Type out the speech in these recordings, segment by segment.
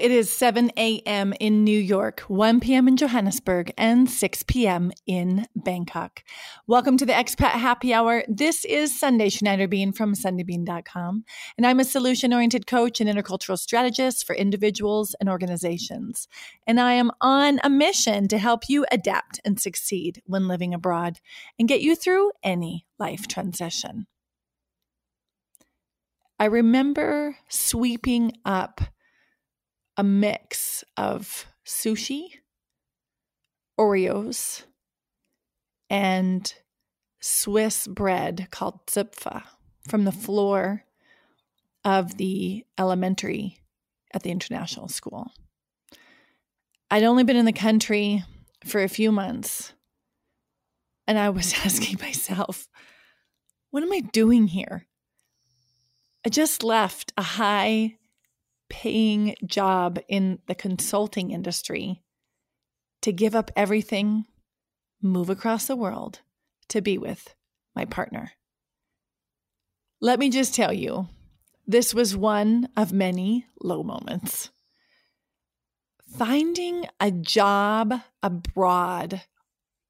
it is 7 a.m. in New York, 1 p.m. in Johannesburg, and 6 p.m. in Bangkok. Welcome to the Expat Happy Hour. This is Sundae Schneider Bean from SundaeBean.com, and I'm a solution oriented coach and intercultural strategist for individuals and organizations. And I am on a mission to help you adapt and succeed when living abroad and get you through any life transition. I remember sweeping up a mix of sushi, Oreos, and Swiss bread called Züpfe from the floor of the elementary at the international school. I'd only been in the country for a few months, and I was asking myself, what am I doing here? I just left a high paying job in the consulting industry to give up everything, move across the world to be with my partner. Let me just tell you, this was one of many low moments. Finding a job abroad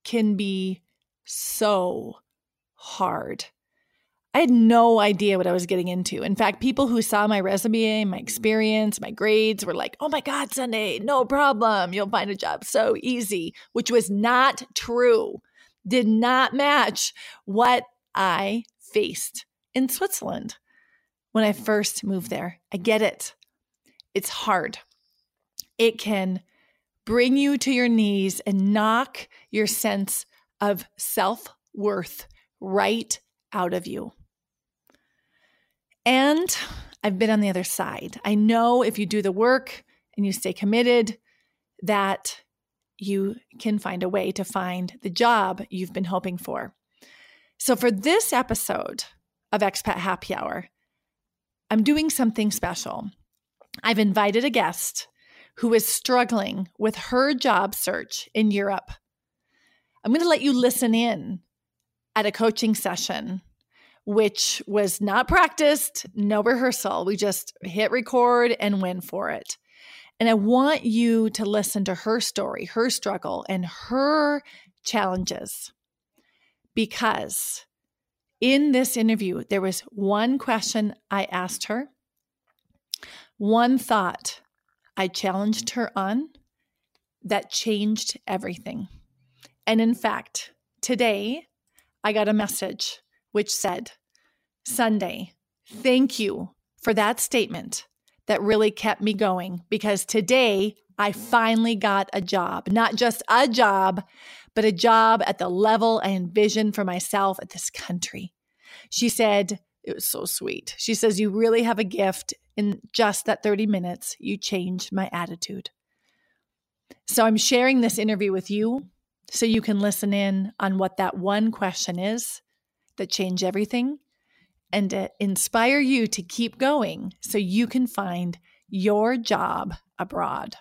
can be so hard. I had no idea what I was getting into. In fact, people who saw my resume, my mm. experience, my grades were like, oh my God, Sundae, no problem. You'll find a job so easy, which was not true, did not match what I faced in Switzerland when I first moved there. I get it. It's hard. It can bring you to your knees and knock your sense of self worth right out of you. And I've been on the other side. I know if you do the work and you stay committed, that you can find a way to find the job you've been hoping for. So, for this episode of Expat Happy Hour, I'm doing something special. I've invited a guest who is struggling with her job search in Europe. I'm going to let you listen in at a coaching session which was not practiced, no rehearsal. We just hit record and went for it. And I want you to listen to her story, her struggle, and her challenges. Because in this interview, there was one question I asked her, one thought I challenged her on that changed everything. And in fact, today I got a message which said, Sundae, thank you for that statement that really kept me going because today I finally got a job, not just a job, but a job at the level I envisioned for myself at this country. She said, it was so sweet. She says, You really have a gift. In just that 30 minutes, you changed my attitude. So I'm sharing this interview with you so you can listen in on what that one question is that change everything and to inspire you to keep going so you can find your job abroad.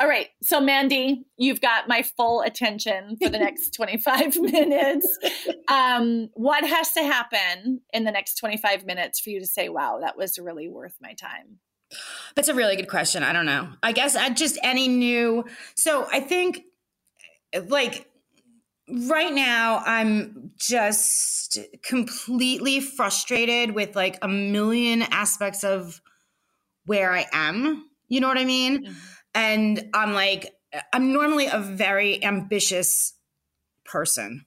All right. So, Mandy, you've got my full attention for the next 25 minutes. Um, what has to happen in the next 25 minutes for you to say, wow, that was really worth my time? That's a really good question. I don't know. I guess I just any new. So, I think like right now i'm just completely frustrated with like a million aspects of where i am. You know what i mean? Mm-hmm. and i'm like i'm normally a very ambitious person.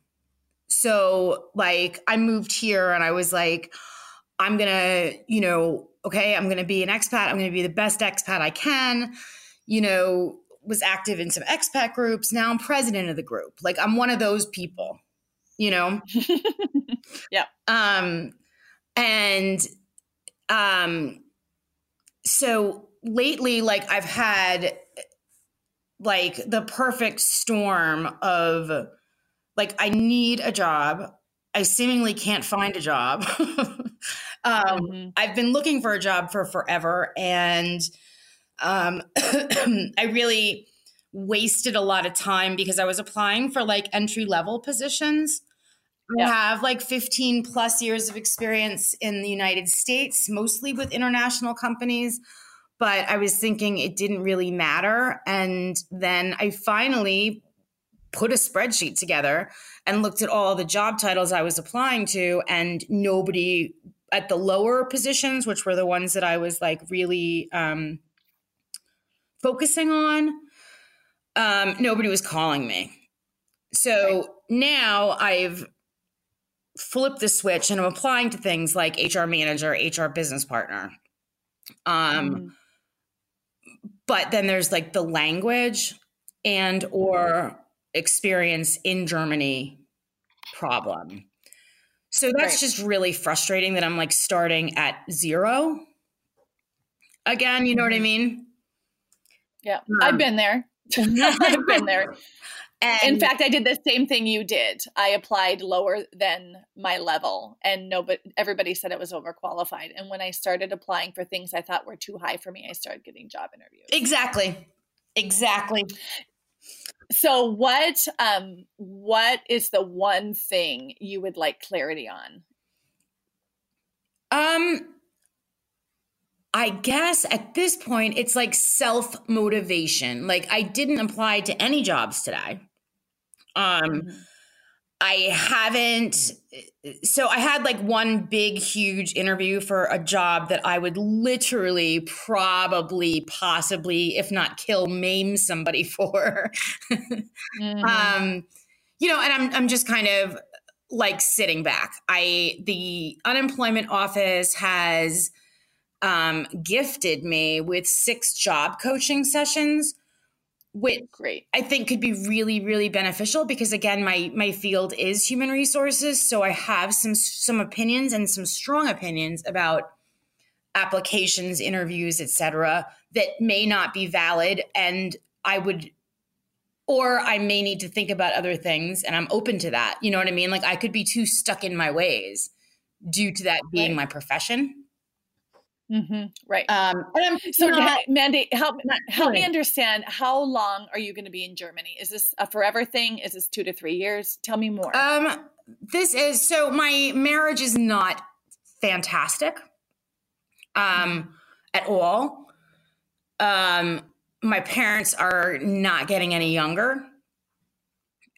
So like i moved here and i was like i'm gonna you know okay i'm gonna be an expat. I'm gonna be the best expat i can. You know was active in some expat groups. Now I'm president of the group. Like I'm one of those people, you know? yeah. Um, and um, so lately, like I've had like the perfect storm of like I need a job. I seemingly can't find a job. um, mm-hmm. I've been looking for a job for forever and um, I really wasted a lot of time because I was applying for like entry level positions. Yeah. I have like 15 plus years of experience in the United States, mostly with international companies. but I was thinking it didn't really matter. And then I finally put a spreadsheet together and looked at all the job titles I was applying to, and nobody at the lower positions, which were the ones that I was like really um, focusing on, um, nobody was calling me. So right. now I've flipped the switch and I'm applying to things like HR manager, HR business partner. Um, mm. But then there's like the language and or experience in Germany problem. So that's right. just really frustrating that I'm like starting at zero again. You know what I mm-hmm. mean? Yeah, um, I've been there. I've been there. And in fact, I did the same thing you did. I applied lower than my level, and nobody, everybody said it was overqualified. And when I started applying for things I thought were too high for me, I started getting job interviews. Exactly, exactly. So, what um, what is the one thing you would like clarity on? Um, I guess at this point, it's like self motivation. Like, I didn't apply to any jobs today. Um, mm-hmm. I haven't. So I had like one big, huge interview for a job that I would literally, probably, possibly, if not kill, maim somebody for. mm-hmm. um, you know, and I'm I'm just kind of like sitting back. I the unemployment office has um, gifted me with six job coaching sessions which great. I think could be really really beneficial because again my my field is human resources so i have some some opinions and some strong opinions about applications interviews etc that may not be valid and i would or i may need to think about other things and i'm open to that. You know what i mean? Like i could be too stuck in my ways due to that being right. my profession Mm-hmm. Right. Um, so, not, Mandy, help help me understand. How long are you going to be in Germany? Is this a forever thing? Is this two to three years? Tell me more. Um, this is so. My marriage is not fantastic, um, at all. Um, my parents are not getting any younger.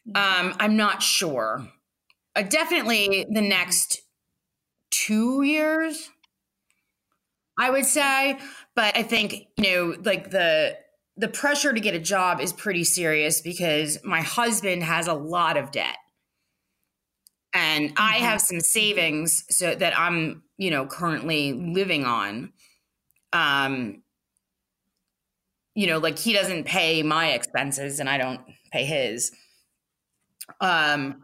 Mm-hmm. Um, I'm not sure. Uh, definitely the next two years I would say. But I think, you know, like the the pressure to get a job is pretty serious because my husband has a lot of debt. And mm-hmm. I have some savings so that I'm, you know, currently living on. Um you know, like he doesn't pay my expenses and I don't pay his. Um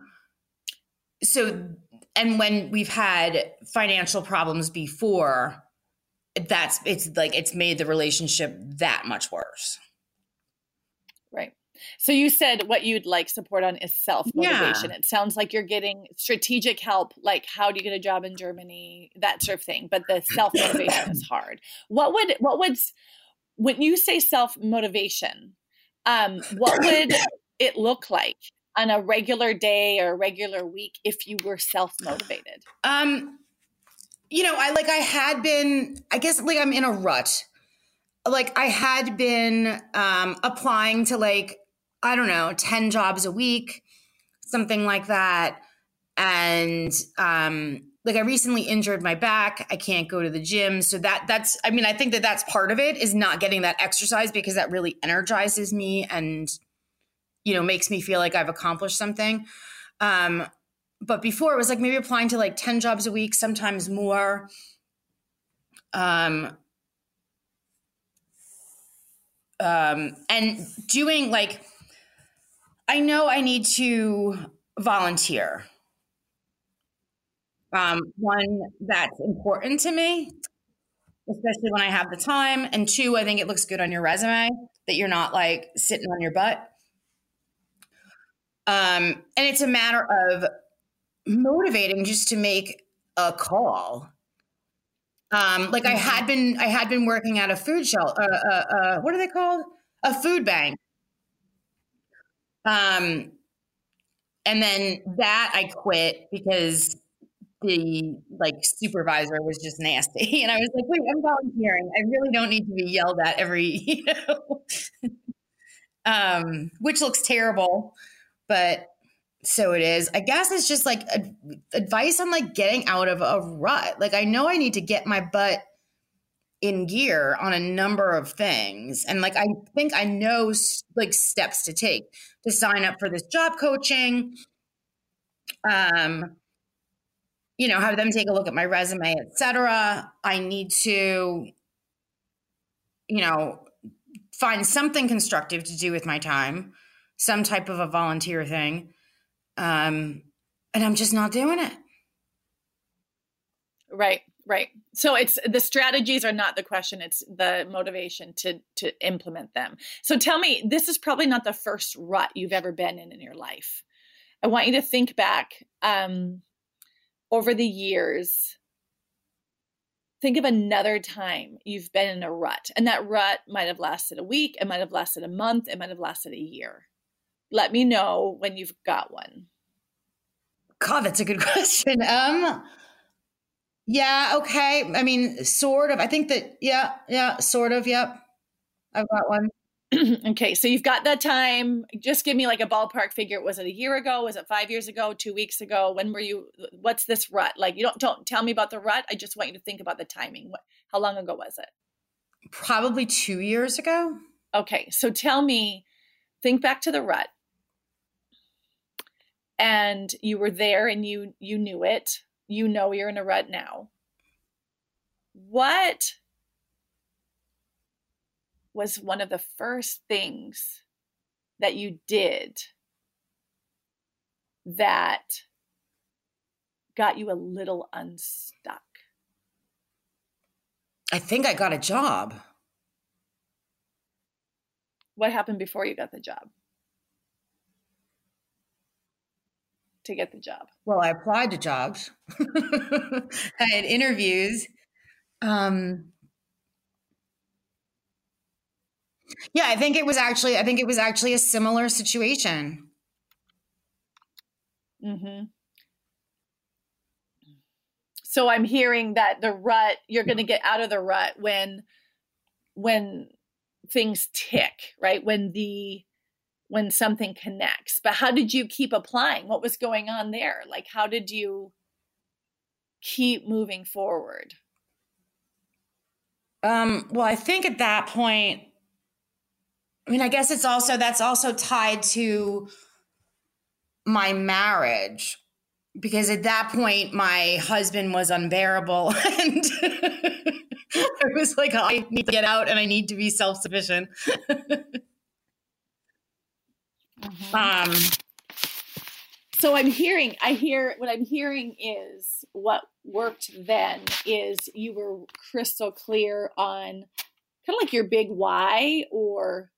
so and when we've had financial problems before, that's it's like it's made the relationship that much worse. Right. So you said what you'd like support on is self motivation. Yeah. It sounds like you're getting strategic help, like how do you get a job in Germany, that sort of thing. But the self motivation is hard. What would what would when you say self motivation, um, what would it look like on a regular day or a regular week if you were self motivated? Um, you know, I like I had been, I guess like I'm in a rut. Like I had been um applying to like, I don't know, 10 jobs a week, something like that. And um like I recently injured my back. I can't go to the gym. So that that's I mean, I think that that's part of it is not getting that exercise because that really energizes me and you know, makes me feel like I've accomplished something. Um but before it was like maybe applying to like 10 jobs a week, sometimes more. Um, um, and doing like, I know I need to volunteer. Um, one that's important to me, especially when I have the time. And two, I think it looks good on your resume that you're not like sitting on your butt. Um, and it's a matter of motivating just to make a call. Um, like I had been, I had been working at a food shelter. Uh, uh, uh, what are they called? A food bank. Um, and then that I quit because the like supervisor was just nasty. And I was like, wait, I'm volunteering. I really don't need to be yelled at every, you know, um, which looks terrible, but so it is. I guess it's just like advice on like getting out of a rut. Like I know I need to get my butt in gear on a number of things. And like I think I know like steps to take to sign up for this job coaching. Um you know, have them take a look at my resume, etc. I need to you know, find something constructive to do with my time, some type of a volunteer thing. Um, and I'm just not doing it. Right, right. So it's the strategies are not the question; it's the motivation to to implement them. So tell me, this is probably not the first rut you've ever been in in your life. I want you to think back um, over the years. Think of another time you've been in a rut, and that rut might have lasted a week, it might have lasted a month, it might have lasted a year. Let me know when you've got one. God, that's a good question. Um, yeah, okay. I mean, sort of. I think that, yeah, yeah, sort of. Yep. I've got one. okay, so you've got that time. Just give me like a ballpark figure. Was it a year ago? Was it five years ago? Two weeks ago? When were you? What's this rut? Like, you don't don't tell me about the rut. I just want you to think about the timing. What? How long ago was it? Probably two years ago. Okay, so tell me. Think back to the rut and you were there and you you knew it you know you're in a rut now. What was one of the first things that you did that got you a little unstuck? I think i got a job. What happened before you got the job to get the job? Well, I applied to jobs. I had interviews. Um, yeah, I think it was actually. I think it was actually a similar situation. Hmm. So I'm hearing that the rut. You're going to get out of the rut when, when things tick, right? When the when something connects. But how did you keep applying? What was going on there? Like, how did you keep moving forward? Um, well, I think at that point, I mean, I guess it's also that's also tied to my marriage because at that point my husband was unbearable and I was like, I need to get out and I need to be self sufficient. Mm-hmm. Um, so I'm hearing, I hear what I'm hearing is what worked then is you were crystal clear on kind of like your big why or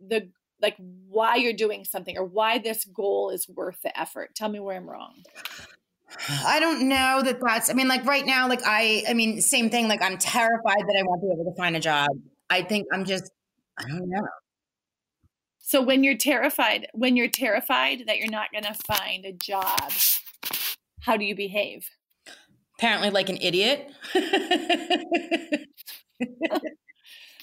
the like why you're doing something or why this goal is worth the effort. Tell me where I'm wrong. I don't know that that's, I mean, like right now, like I, I mean, same thing, like I'm terrified that I won't be able to find a job. I think I'm just, I don't know. So when you're terrified, when you're terrified that you're not going to find a job, how do you behave? Apparently like an idiot.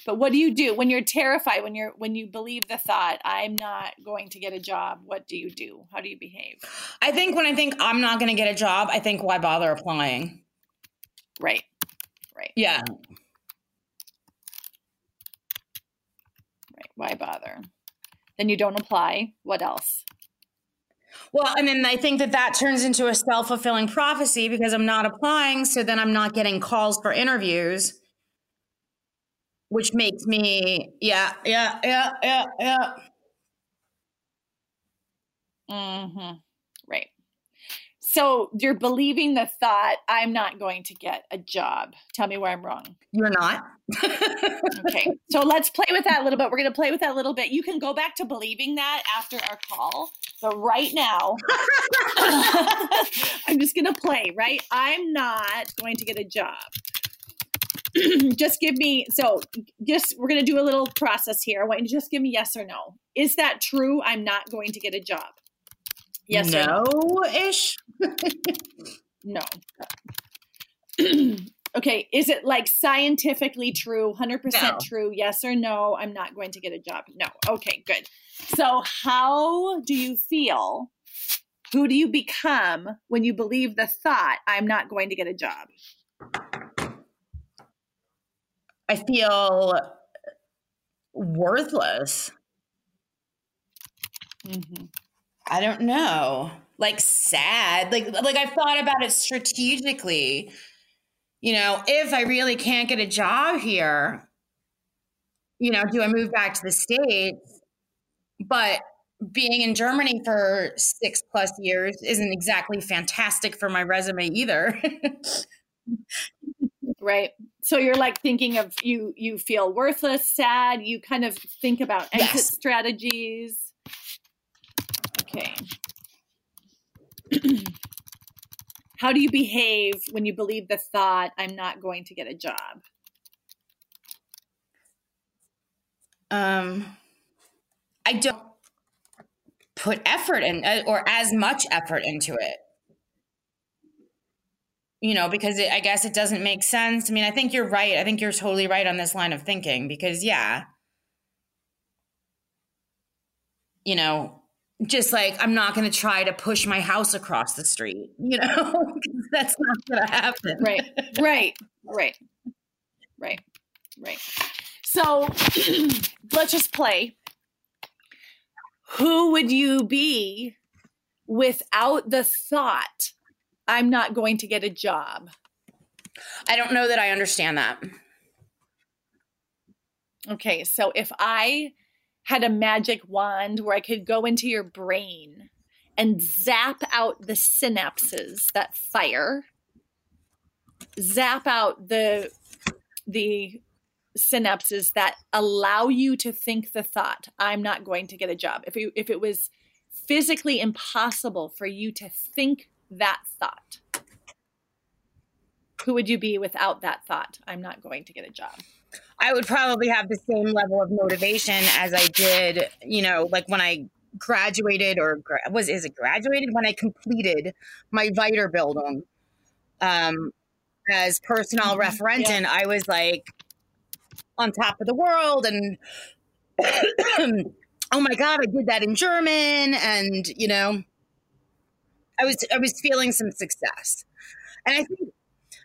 but what do you do when you're terrified when you're when you believe the thought i'm not going to get a job what do you do? How do you behave? I think when i think i'm not going to get a job i think why bother applying? Right right. Yeah. Right why bother then you don't apply. What else? Well, and then I think that that turns into a self fulfilling prophecy because I'm not applying. So then I'm not getting calls for interviews, which makes me, yeah, yeah, yeah, yeah, yeah. Mm-hmm. So you're believing the thought, I'm not going to get a job. Tell me where I'm wrong. You're not. okay. So let's play with that a little bit. We're going to play with that a little bit. You can go back to believing that after our call. But right now, I'm just going to play, right? I'm not going to get a job. just give me, so just, we're going to do a little process here. I want you to just give me yes or no. Is that true? I'm not going to get a job. Yes no ish. no. okay, is it like scientifically true, 100% no. true? Yes or no? I'm not going to get a job. No. Okay, good. So, how do you feel? Who do you become when you believe the thought, I'm not going to get a job? I feel worthless. Mm-hmm. I don't know. Like sad. Like like I've thought about it strategically. You know, if I really can't get a job here, you know, do I move back to the States? But being in Germany for six plus years isn't exactly fantastic for my resume either. right. So you're like thinking of you you feel worthless, sad, you kind of think about exit yes. strategies. Okay. How do you behave when you believe the thought, I'm not going to get a job? Um, I don't put effort in, uh, or as much effort into it. You know, because it, I guess it doesn't make sense. I mean, I think you're right. I think you're totally right on this line of thinking because, yeah, you know, just like I'm not going to try to push my house across the street, you know, that's not going to happen. Right, right, right, right, right. So let's just play. Who would you be without the thought, I'm not going to get a job? I don't know that I understand that. Okay, so if I had a magic wand where I could go into your brain and zap out the synapses that fire, zap out the the synapses that allow you to think the thought, I'm not going to get a job. If you, if it was physically impossible for you to think that thought, who would you be without that thought? I'm not going to get a job. I would probably have the same level of motivation as I did, you know, like when I graduated or was is it graduated when I completed my Weiterbildung um, as personal mm-hmm. referentin. Yeah. I was like on top of the world and oh my god, I did that in German and you know, I was I was feeling some success. And I think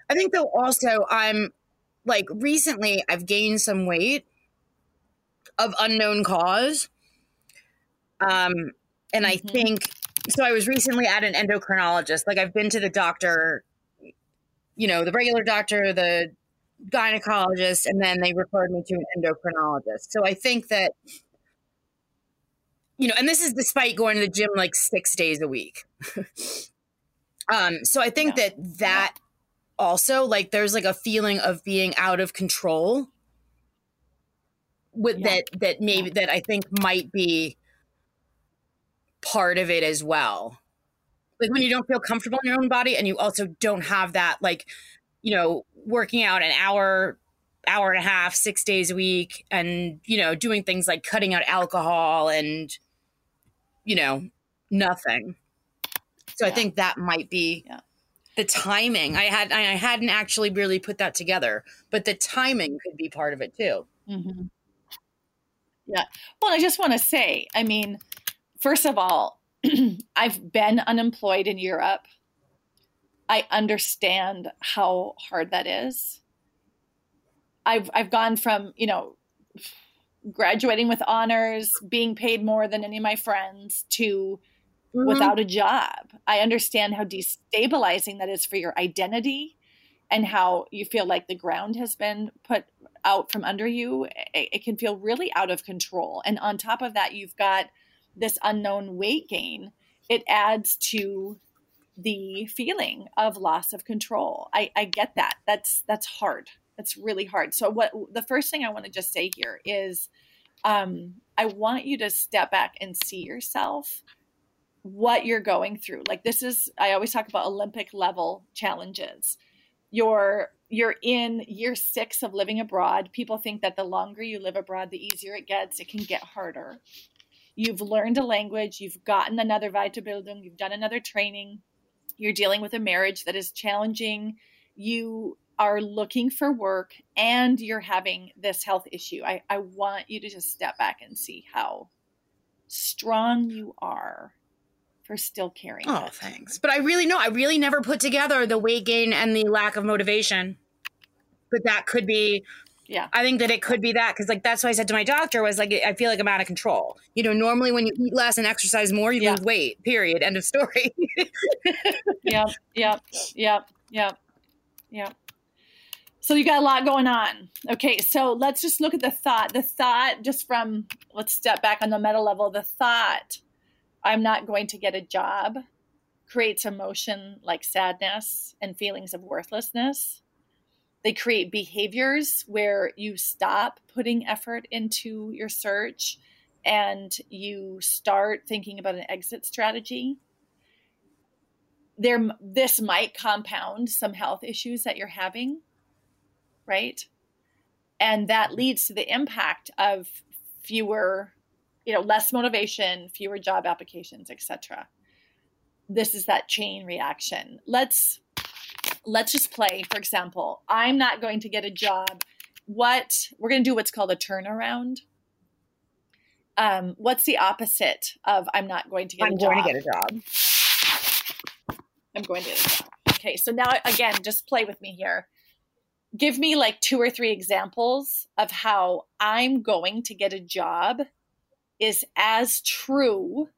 I think though also I'm like recently I've gained some weight of unknown cause. Um, and I mm-hmm. think so. I was recently at an endocrinologist. Like I've been to the doctor, you know, the regular doctor, the gynecologist, and then they referred me to an endocrinologist. So I think that, you know, and this is despite going to the gym like six days a week. um, so I think yeah. that that also like there's like a feeling of being out of control with yeah. that that maybe yeah. that I think might be part of it as well. Like when you don't feel comfortable in your own body and you also don't have that like you know working out an hour hour and a half 6 days a week and you know doing things like cutting out alcohol and you know nothing. So yeah. I think that might be the timing. I had I hadn't actually really put that together, but the timing could be part of it too. Mm-hmm. Yeah. Well, I just want to say, I mean, first of all, I've been unemployed in Europe. I understand how hard that is. I've I've gone from, you know, graduating with honors, being paid more than any of my friends to mm-hmm. without a job. I understand how destabilizing that is for your identity and how you feel like the ground has been put out from under you. It, it can feel really out of control. And on top of that, you've got this unknown weight gain. It adds to the feeling of loss of control. I, I get that. That's that's hard. That's really hard. So what the first thing I want to just say here is um, I want you to step back and see yourself what you're going through. Like this is I always talk about Olympic level challenges. You're you're in year 6 of living abroad. People think that the longer you live abroad the easier it gets. It can get harder. You've learned a language, you've gotten another Weiterbildung, you've done another training. you're dealing with a marriage that is challenging, you are looking for work, and you're having this health issue. I, I want you to just step back and see how strong you are for still caring. Oh, thanks. But I really know, I really never put together the weight gain and the lack of motivation. But that could be yeah i think that it could be that because like that's what i said to my doctor was like i feel like i'm out of control you know normally when you eat less and exercise more you yeah. lose weight period end of story yep yep yep yep yep so you got a lot going on okay so let's just look at the thought the thought just from let's step back on the meta level the thought i'm not going to get a job creates emotion like sadness and feelings of worthlessness they create behaviors where you stop putting effort into your search and you start thinking about an exit strategy. There, this might compound some health issues that you're having, right? And that leads to the impact of fewer, you know, less motivation, fewer job applications, etc. This is that chain reaction. Let's let's just play, for example, I'm not going to get a job. What we're going to do what's called a turnaround. Um, what's the opposite of I'm not going to get I'm a job? I'm going to get a job. I'm going to get a job. Okay, so now again, just play with me here. Give me like two or three examples of how I'm going to get a job is as true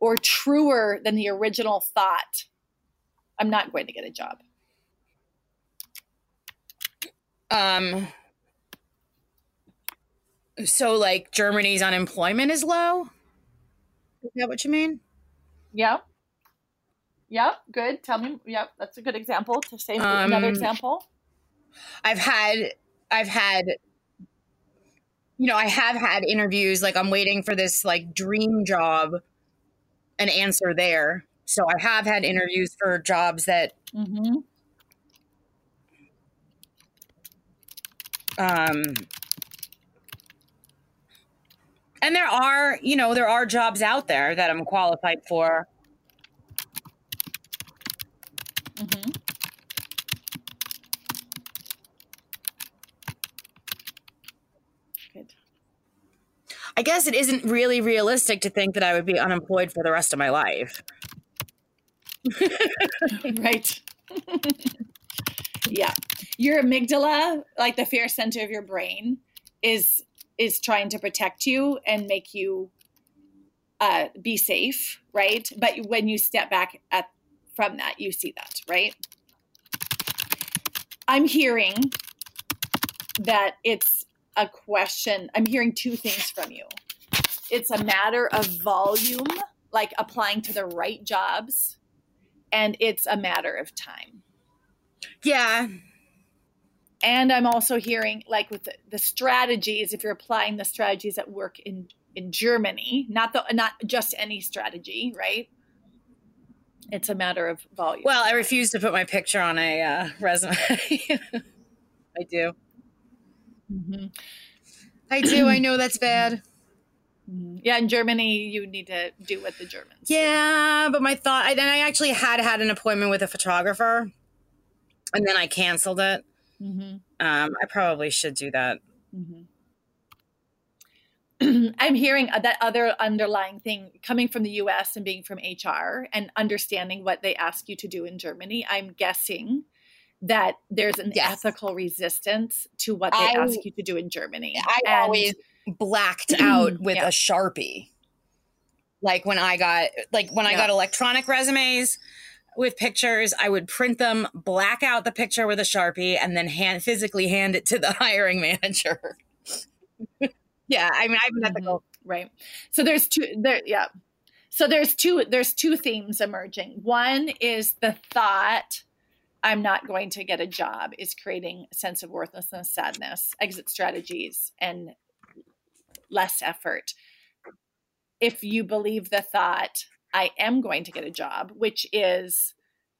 or truer than the original thought I'm not going to get a job. Um so like Germany's unemployment is low? Is that what you mean? Yep. Yep, good. Tell me. Yep, that's a good example. To say um, another example. I've had I've had you know, I have had interviews like I'm waiting for this like dream job an answer there so I have had interviews for jobs that mm-hmm. um and there are, you know, there are jobs out there that I'm qualified for. I guess it isn't really realistic to think that I would be unemployed for the rest of my life. right. yeah. Your amygdala, like the fear center of your brain, is is trying to protect you and make you uh, be safe, right? But when you step back at from that, you see that, right? I'm hearing that it's a question. I'm hearing two things from you. It's a matter of volume, like applying to the right jobs and it's a matter of time. Yeah. And I'm also hearing like with the, the strategies, if you're applying the strategies that work in in Germany, not the not just any strategy, right? It's a matter of volume. Well, I refuse to put my picture on a uh, resume. I do. Mm-hmm. I do. I know that's bad. Mm-hmm. Yeah, in Germany, you need to do what the Germans. Yeah, but my thought, I, then I actually had had an appointment with a photographer, and then I canceled it. Mm-hmm. Um, I probably should do that. Mm-hmm. I'm hearing that other underlying thing coming from the US and being from HR and understanding what they ask you to do in Germany. I'm guessing that there's an yes. ethical resistance to what they I, ask you to do in Germany. I and always blacked out with yeah. a sharpie like when i got like when i got electronic resumes with pictures i would print them black out the picture with a sharpie and then hand physically hand it to the hiring manager yeah i mean i'm ethical mm-hmm. right so there's two there yeah so there's two there's two themes emerging one is the thought i'm not going to get a job is creating a sense of worthlessness sadness exit strategies and less effort. If you believe the thought, I am going to get a job, which is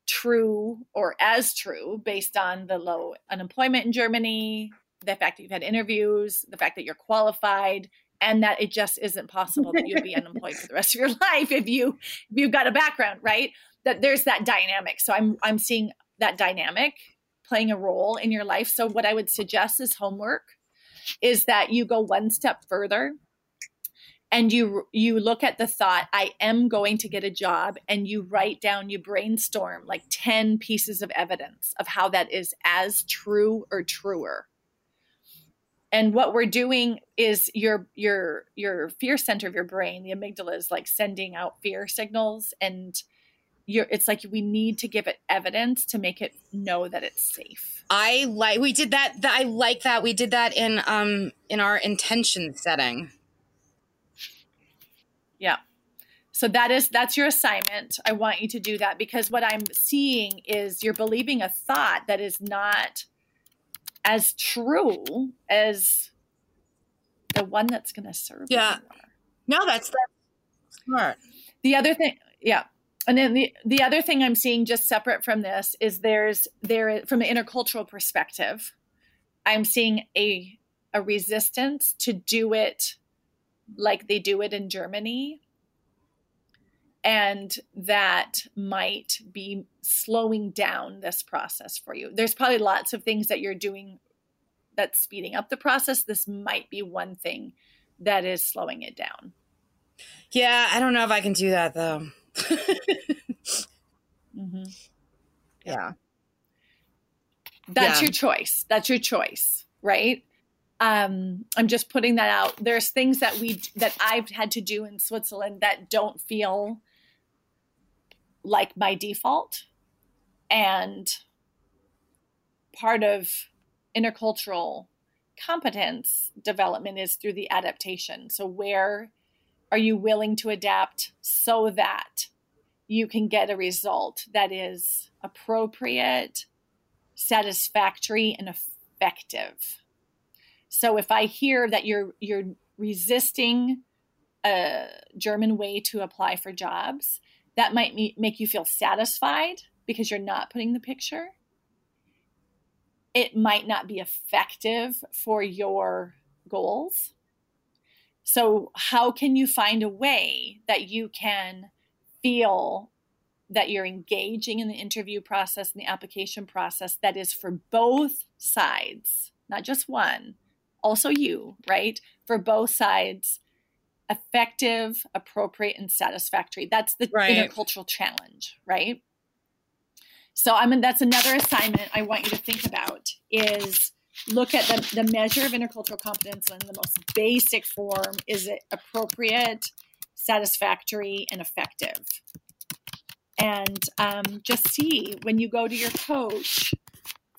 true or as true based on the low unemployment in Germany, the fact that you've had interviews, the fact that you're qualified, and that it just isn't possible that you'd be unemployed for the rest of your life if you if you've got a background, right? That there's that dynamic. So I'm I'm seeing that dynamic playing a role in your life. So what I would suggest is homework is that you go one step further and you you look at the thought i am going to get a job and you write down you brainstorm like 10 pieces of evidence of how that is as true or truer and what we're doing is your your your fear center of your brain the amygdala is like sending out fear signals and you're it's like we need to give it evidence to make it know that it's safe i like we did that, that i like that we did that in um in our intention setting yeah. So that is that's your assignment. I want you to do that because what I'm seeing is you're believing a thought that is not as true as the one that's going to serve yeah. No, that's that's smart. The other thing, yeah. And then the the other thing I'm seeing just separate from this is there's there from an intercultural perspective, I'm seeing a a resistance to do it like they do it in Germany. And that might be slowing down this process for you. There's probably lots of things that you're doing that's speeding up the process. This might be one thing that is slowing it down. Yeah, I don't know if I can do that though. Mm-hmm. Yeah. That's yeah. your choice. That's your choice, right? um, I'm just putting that out. There's things that we that I've had to do in Switzerland that don't feel like my default, and part of intercultural competence development is through the adaptation. So where are you willing to adapt so that you can get a result that is appropriate, satisfactory, and effective? So if I hear that you're you're resisting a German way to apply for jobs, that might make you feel satisfied because you're not putting the picture. It might not be effective for your goals. So, how can you find a way that you can feel that you're engaging in the interview process and the application process that is for both sides, not just one, also you, right? For both sides, effective, appropriate, and satisfactory. That's the right. intercultural challenge, right? So I mean that's another assignment I want you to think about is look at the, the measure of intercultural competence in the most basic form. Is it appropriate, satisfactory, and effective? And um, just see when you go to your coach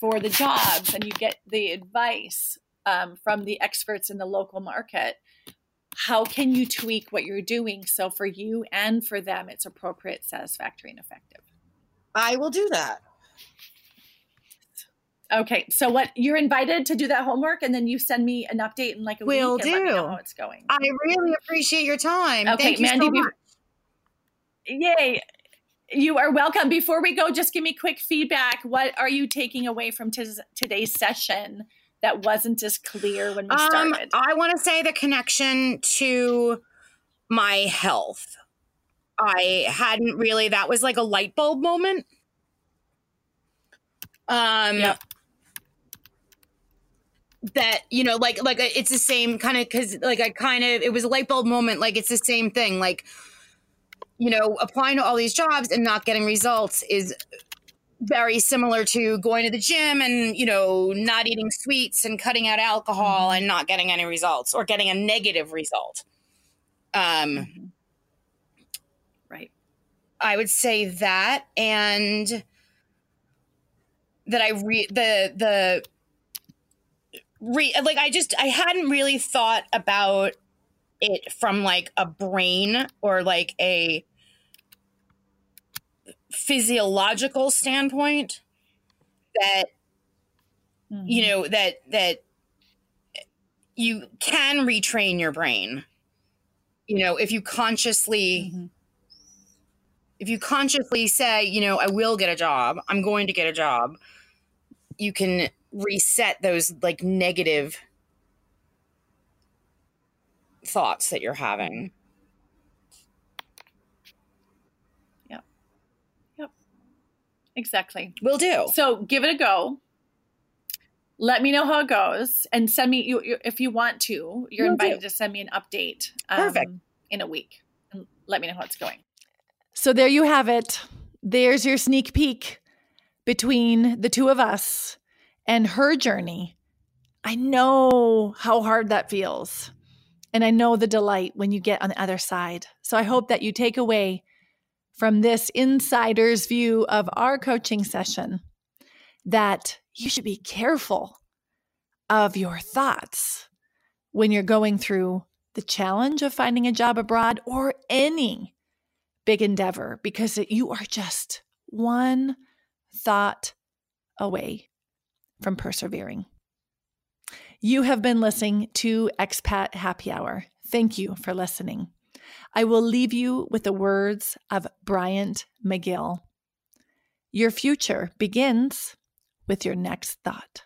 for the jobs and you get the advice um, from the experts in the local market how can you tweak what you're doing so for you and for them it's appropriate satisfactory and effective i will do that okay so what you're invited to do that homework and then you send me an update in like a will week and do. let me know how it's going i really appreciate your time okay Thank mandy so yay you are welcome before we go just give me quick feedback what are you taking away from t- today's session that wasn't as clear when we um, started? I want to say the connection to my health. I hadn't really, that was like a light bulb moment. Um, yep. That you know like like it's the same kind of because like i kind of it was a light bulb moment like it's the same thing like you know applying to all these jobs and not getting results is very similar to going to the gym and you know not eating sweets and cutting out alcohol mm-hmm. and not getting any results or getting a negative result um mm-hmm. right i would say that and that i re the the re like i just i hadn't really thought about it from like a brain or like a physiological standpoint that mm-hmm. you know that that you can retrain your brain you know if you consciously mm-hmm. if you consciously say you know i will get a job i'm going to get a job you can reset those like negative thoughts that you're having. Yep. Yep. Exactly. We'll do. So give it a go. Let me know how it goes and send me you, you if you want to. You're Will invited do. to send me an update um, Perfect. in a week and let me know how it's going. So there you have it. There's your sneak peek between the two of us and her journey. I know how hard that feels. And I know the delight when you get on the other side. So I hope that you take away from this insider's view of our coaching session that you should be careful of your thoughts when you're going through the challenge of finding a job abroad or any big endeavor because you are just one thought away from persevering. You have been listening to Expat Happy Hour. Thank you for listening. I will leave you with the words of Bryant McGill. Your future begins with your next thought.